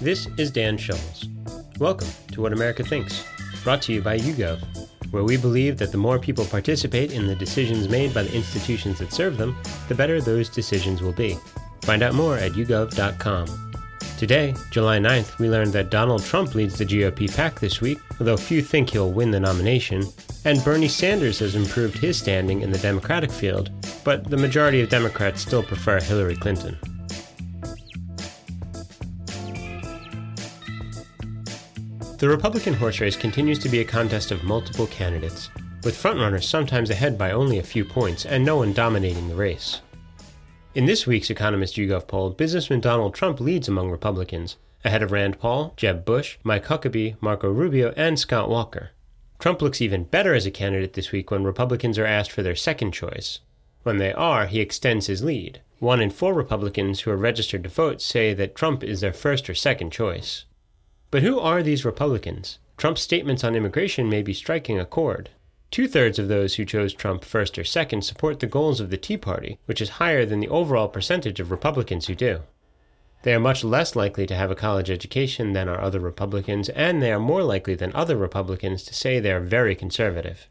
This is Dan Scholes. Welcome to What America Thinks, brought to you by YouGov, where we believe that the more people participate in the decisions made by the institutions that serve them, the better those decisions will be. Find out more at yougov.com. Today, July 9th, we learned that Donald Trump leads the GOP pack this week, although few think he'll win the nomination, and Bernie Sanders has improved his standing in the Democratic field, but the majority of Democrats still prefer Hillary Clinton. The Republican horse race continues to be a contest of multiple candidates, with frontrunners sometimes ahead by only a few points and no one dominating the race. In this week's Economist YouGov poll, businessman Donald Trump leads among Republicans, ahead of Rand Paul, Jeb Bush, Mike Huckabee, Marco Rubio, and Scott Walker. Trump looks even better as a candidate this week when Republicans are asked for their second choice. When they are, he extends his lead. One in four Republicans who are registered to vote say that Trump is their first or second choice. But who are these Republicans? Trump's statements on immigration may be striking a chord. Two thirds of those who chose Trump first or second support the goals of the Tea Party, which is higher than the overall percentage of Republicans who do. They are much less likely to have a college education than are other Republicans, and they are more likely than other Republicans to say they are very conservative.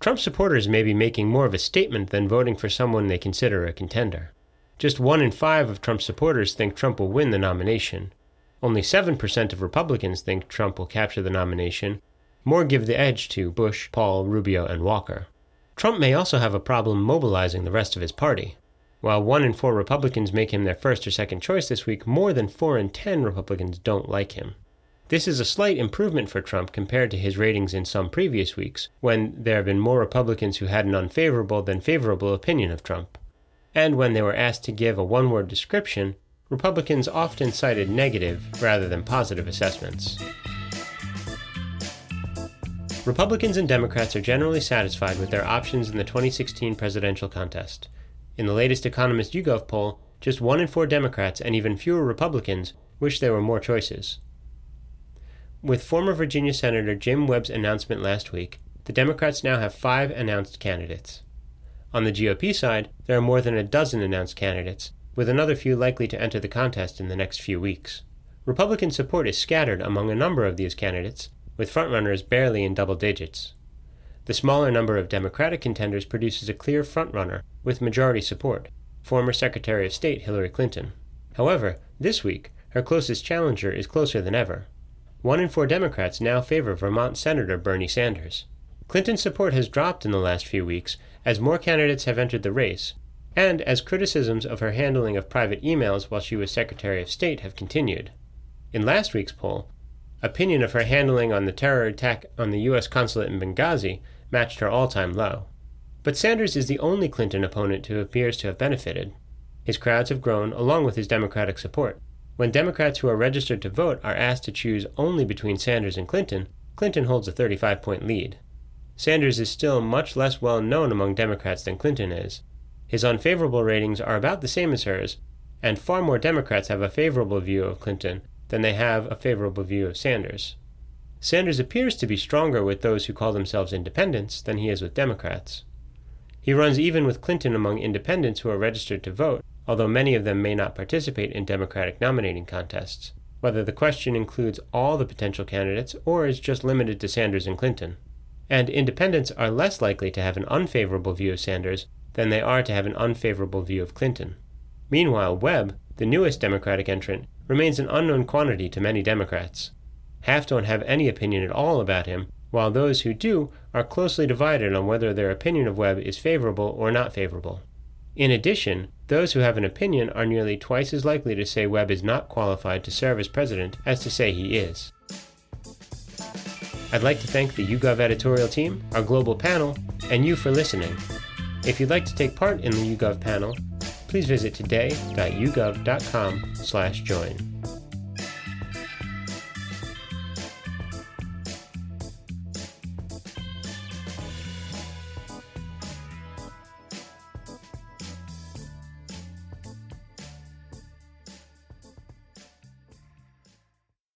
Trump supporters may be making more of a statement than voting for someone they consider a contender. Just one in five of Trump's supporters think Trump will win the nomination. Only 7% of Republicans think Trump will capture the nomination, more give the edge to Bush, Paul, Rubio, and Walker. Trump may also have a problem mobilizing the rest of his party. While one in four Republicans make him their first or second choice this week, more than four in ten Republicans don't like him. This is a slight improvement for Trump compared to his ratings in some previous weeks, when there have been more Republicans who had an unfavorable than favorable opinion of Trump. And when they were asked to give a one word description, Republicans often cited negative rather than positive assessments. Republicans and Democrats are generally satisfied with their options in the 2016 presidential contest. In the latest Economist YouGov poll, just one in four Democrats and even fewer Republicans wish there were more choices. With former Virginia Senator Jim Webb's announcement last week, the Democrats now have five announced candidates. On the GOP side, there are more than a dozen announced candidates, with another few likely to enter the contest in the next few weeks. Republican support is scattered among a number of these candidates, with frontrunners barely in double digits. The smaller number of Democratic contenders produces a clear frontrunner with majority support, former Secretary of State Hillary Clinton. However, this week, her closest challenger is closer than ever. One in four Democrats now favor Vermont Senator Bernie Sanders. Clinton's support has dropped in the last few weeks as more candidates have entered the race, and as criticisms of her handling of private emails while she was Secretary of State have continued. In last week's poll, opinion of her handling on the terror attack on the U.S. consulate in Benghazi matched her all time low. But Sanders is the only Clinton opponent who appears to have benefited. His crowds have grown along with his Democratic support. When Democrats who are registered to vote are asked to choose only between Sanders and Clinton, Clinton holds a 35 point lead. Sanders is still much less well known among Democrats than Clinton is. His unfavorable ratings are about the same as hers, and far more Democrats have a favorable view of Clinton than they have a favorable view of Sanders. Sanders appears to be stronger with those who call themselves independents than he is with Democrats. He runs even with Clinton among independents who are registered to vote, although many of them may not participate in Democratic nominating contests, whether the question includes all the potential candidates or is just limited to Sanders and Clinton. And independents are less likely to have an unfavorable view of Sanders than they are to have an unfavorable view of Clinton. Meanwhile, Webb, the newest Democratic entrant, remains an unknown quantity to many Democrats. Half don't have any opinion at all about him, while those who do are closely divided on whether their opinion of Webb is favorable or not favorable. In addition, those who have an opinion are nearly twice as likely to say Webb is not qualified to serve as president as to say he is. I'd like to thank the YouGov editorial team, our global panel, and you for listening. If you'd like to take part in the YouGov panel, please visit today.yougov.com/join.